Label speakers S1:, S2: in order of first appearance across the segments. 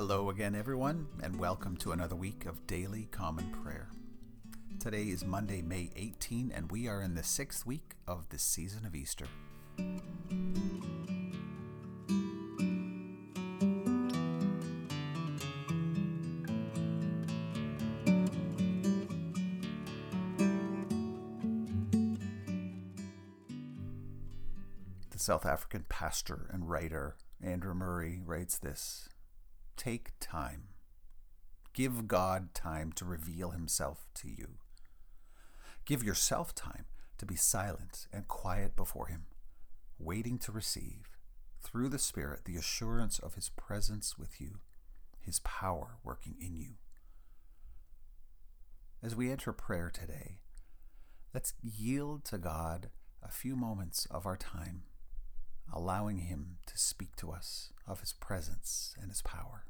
S1: Hello again, everyone, and welcome to another week of Daily Common Prayer. Today is Monday, May 18, and we are in the sixth week of the season of Easter. The South African pastor and writer Andrew Murray writes this Take time. Give God time to reveal himself to you. Give yourself time to be silent and quiet before him, waiting to receive, through the Spirit, the assurance of his presence with you, his power working in you. As we enter prayer today, let's yield to God a few moments of our time allowing Him to speak to us of His presence and His power.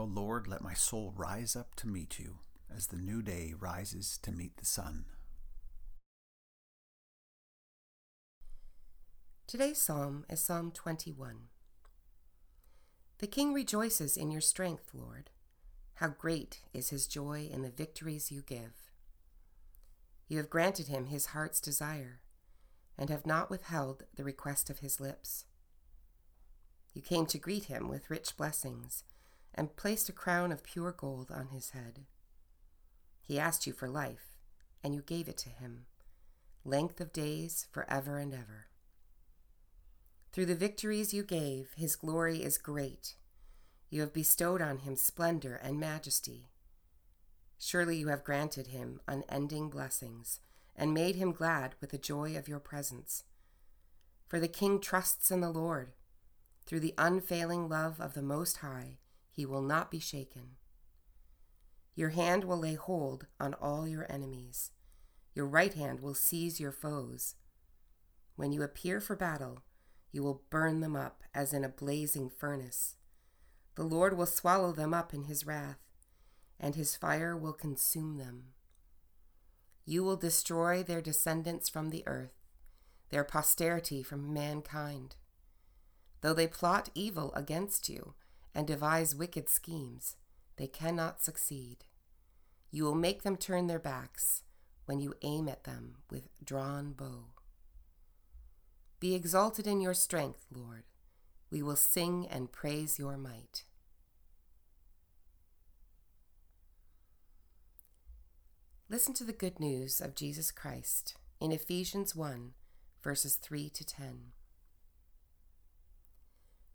S1: O Lord, let my soul rise up to meet you as the new day rises to meet the sun.
S2: Today's psalm is Psalm 21. The king rejoices in your strength, Lord. How great is his joy in the victories you give. You have granted him his heart's desire, and have not withheld the request of his lips. You came to greet him with rich blessings and placed a crown of pure gold on his head. He asked you for life, and you gave it to him, length of days forever and ever. Through the victories you gave, his glory is great. You have bestowed on him splendor and majesty. Surely you have granted him unending blessings, and made him glad with the joy of your presence. For the king trusts in the Lord. Through the unfailing love of the Most High, he will not be shaken. Your hand will lay hold on all your enemies. Your right hand will seize your foes. When you appear for battle, you will burn them up as in a blazing furnace. The Lord will swallow them up in his wrath, and his fire will consume them. You will destroy their descendants from the earth, their posterity from mankind. Though they plot evil against you, and devise wicked schemes, they cannot succeed. You will make them turn their backs when you aim at them with drawn bow. Be exalted in your strength, Lord. We will sing and praise your might. Listen to the good news of Jesus Christ in Ephesians 1, verses 3 to 10.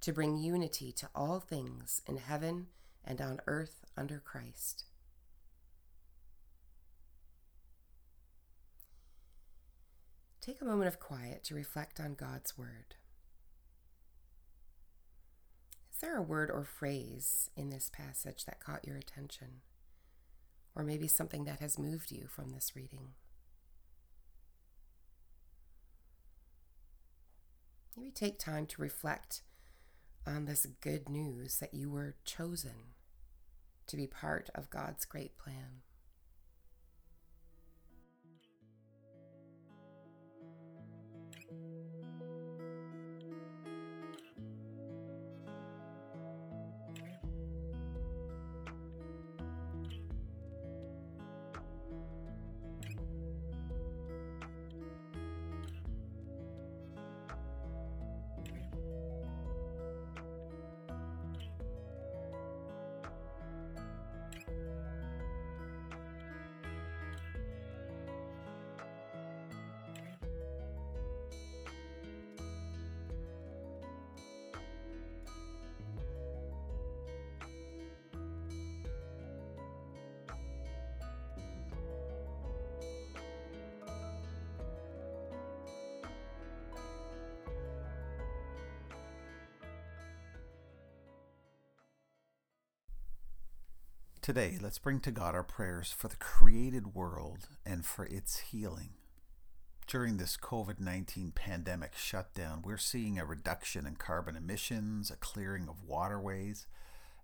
S2: to bring unity to all things in heaven and on earth under Christ. Take a moment of quiet to reflect on God's Word. Is there a word or phrase in this passage that caught your attention? Or maybe something that has moved you from this reading? Maybe take time to reflect on this good news that you were chosen to be part of God's great plan.
S1: Today, let's bring to God our prayers for the created world and for its healing. During this COVID 19 pandemic shutdown, we're seeing a reduction in carbon emissions, a clearing of waterways,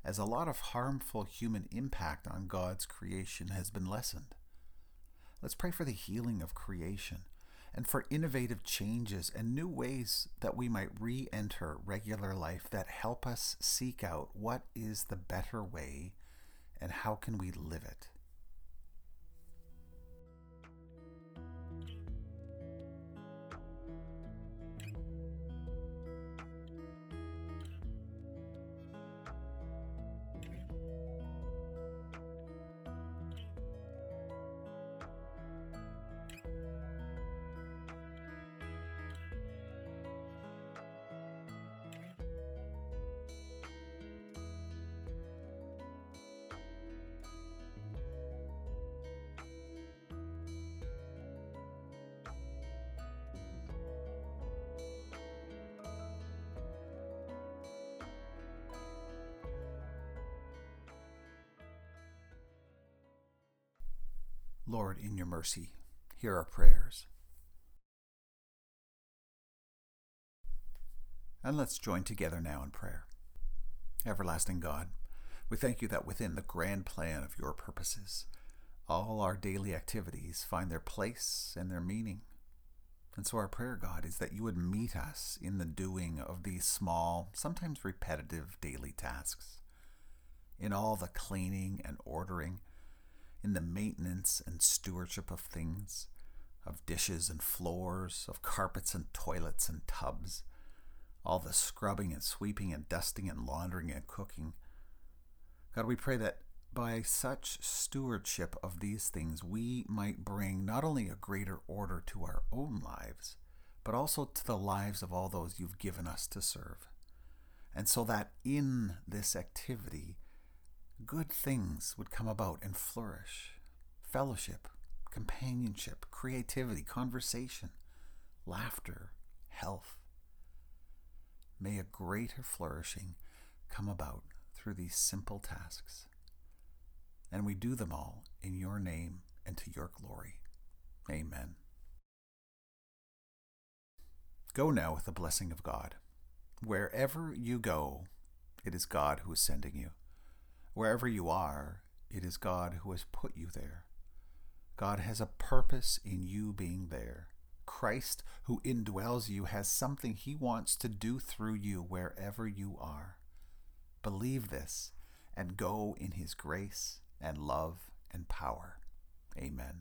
S1: as a lot of harmful human impact on God's creation has been lessened. Let's pray for the healing of creation and for innovative changes and new ways that we might re enter regular life that help us seek out what is the better way and how can we live it? Lord, in your mercy, hear our prayers. And let's join together now in prayer. Everlasting God, we thank you that within the grand plan of your purposes, all our daily activities find their place and their meaning. And so our prayer, God, is that you would meet us in the doing of these small, sometimes repetitive daily tasks, in all the cleaning and ordering in the maintenance and stewardship of things, of dishes and floors, of carpets and toilets and tubs, all the scrubbing and sweeping and dusting and laundering and cooking. God, we pray that by such stewardship of these things, we might bring not only a greater order to our own lives, but also to the lives of all those you've given us to serve. And so that in this activity, good things would come about and flourish fellowship, companionship, creativity, conversation, laughter, health. May a greater flourishing come about through these simple tasks. And we do them all in your name and to your glory. Amen. Go now with the blessing of God. Wherever you go, it is God who is sending you. Wherever you are, it is God who has put you there. God has a purpose in you being there. Christ, who indwells you, has something he wants to do through you wherever you are. Believe this and go in his grace and love and power. Amen.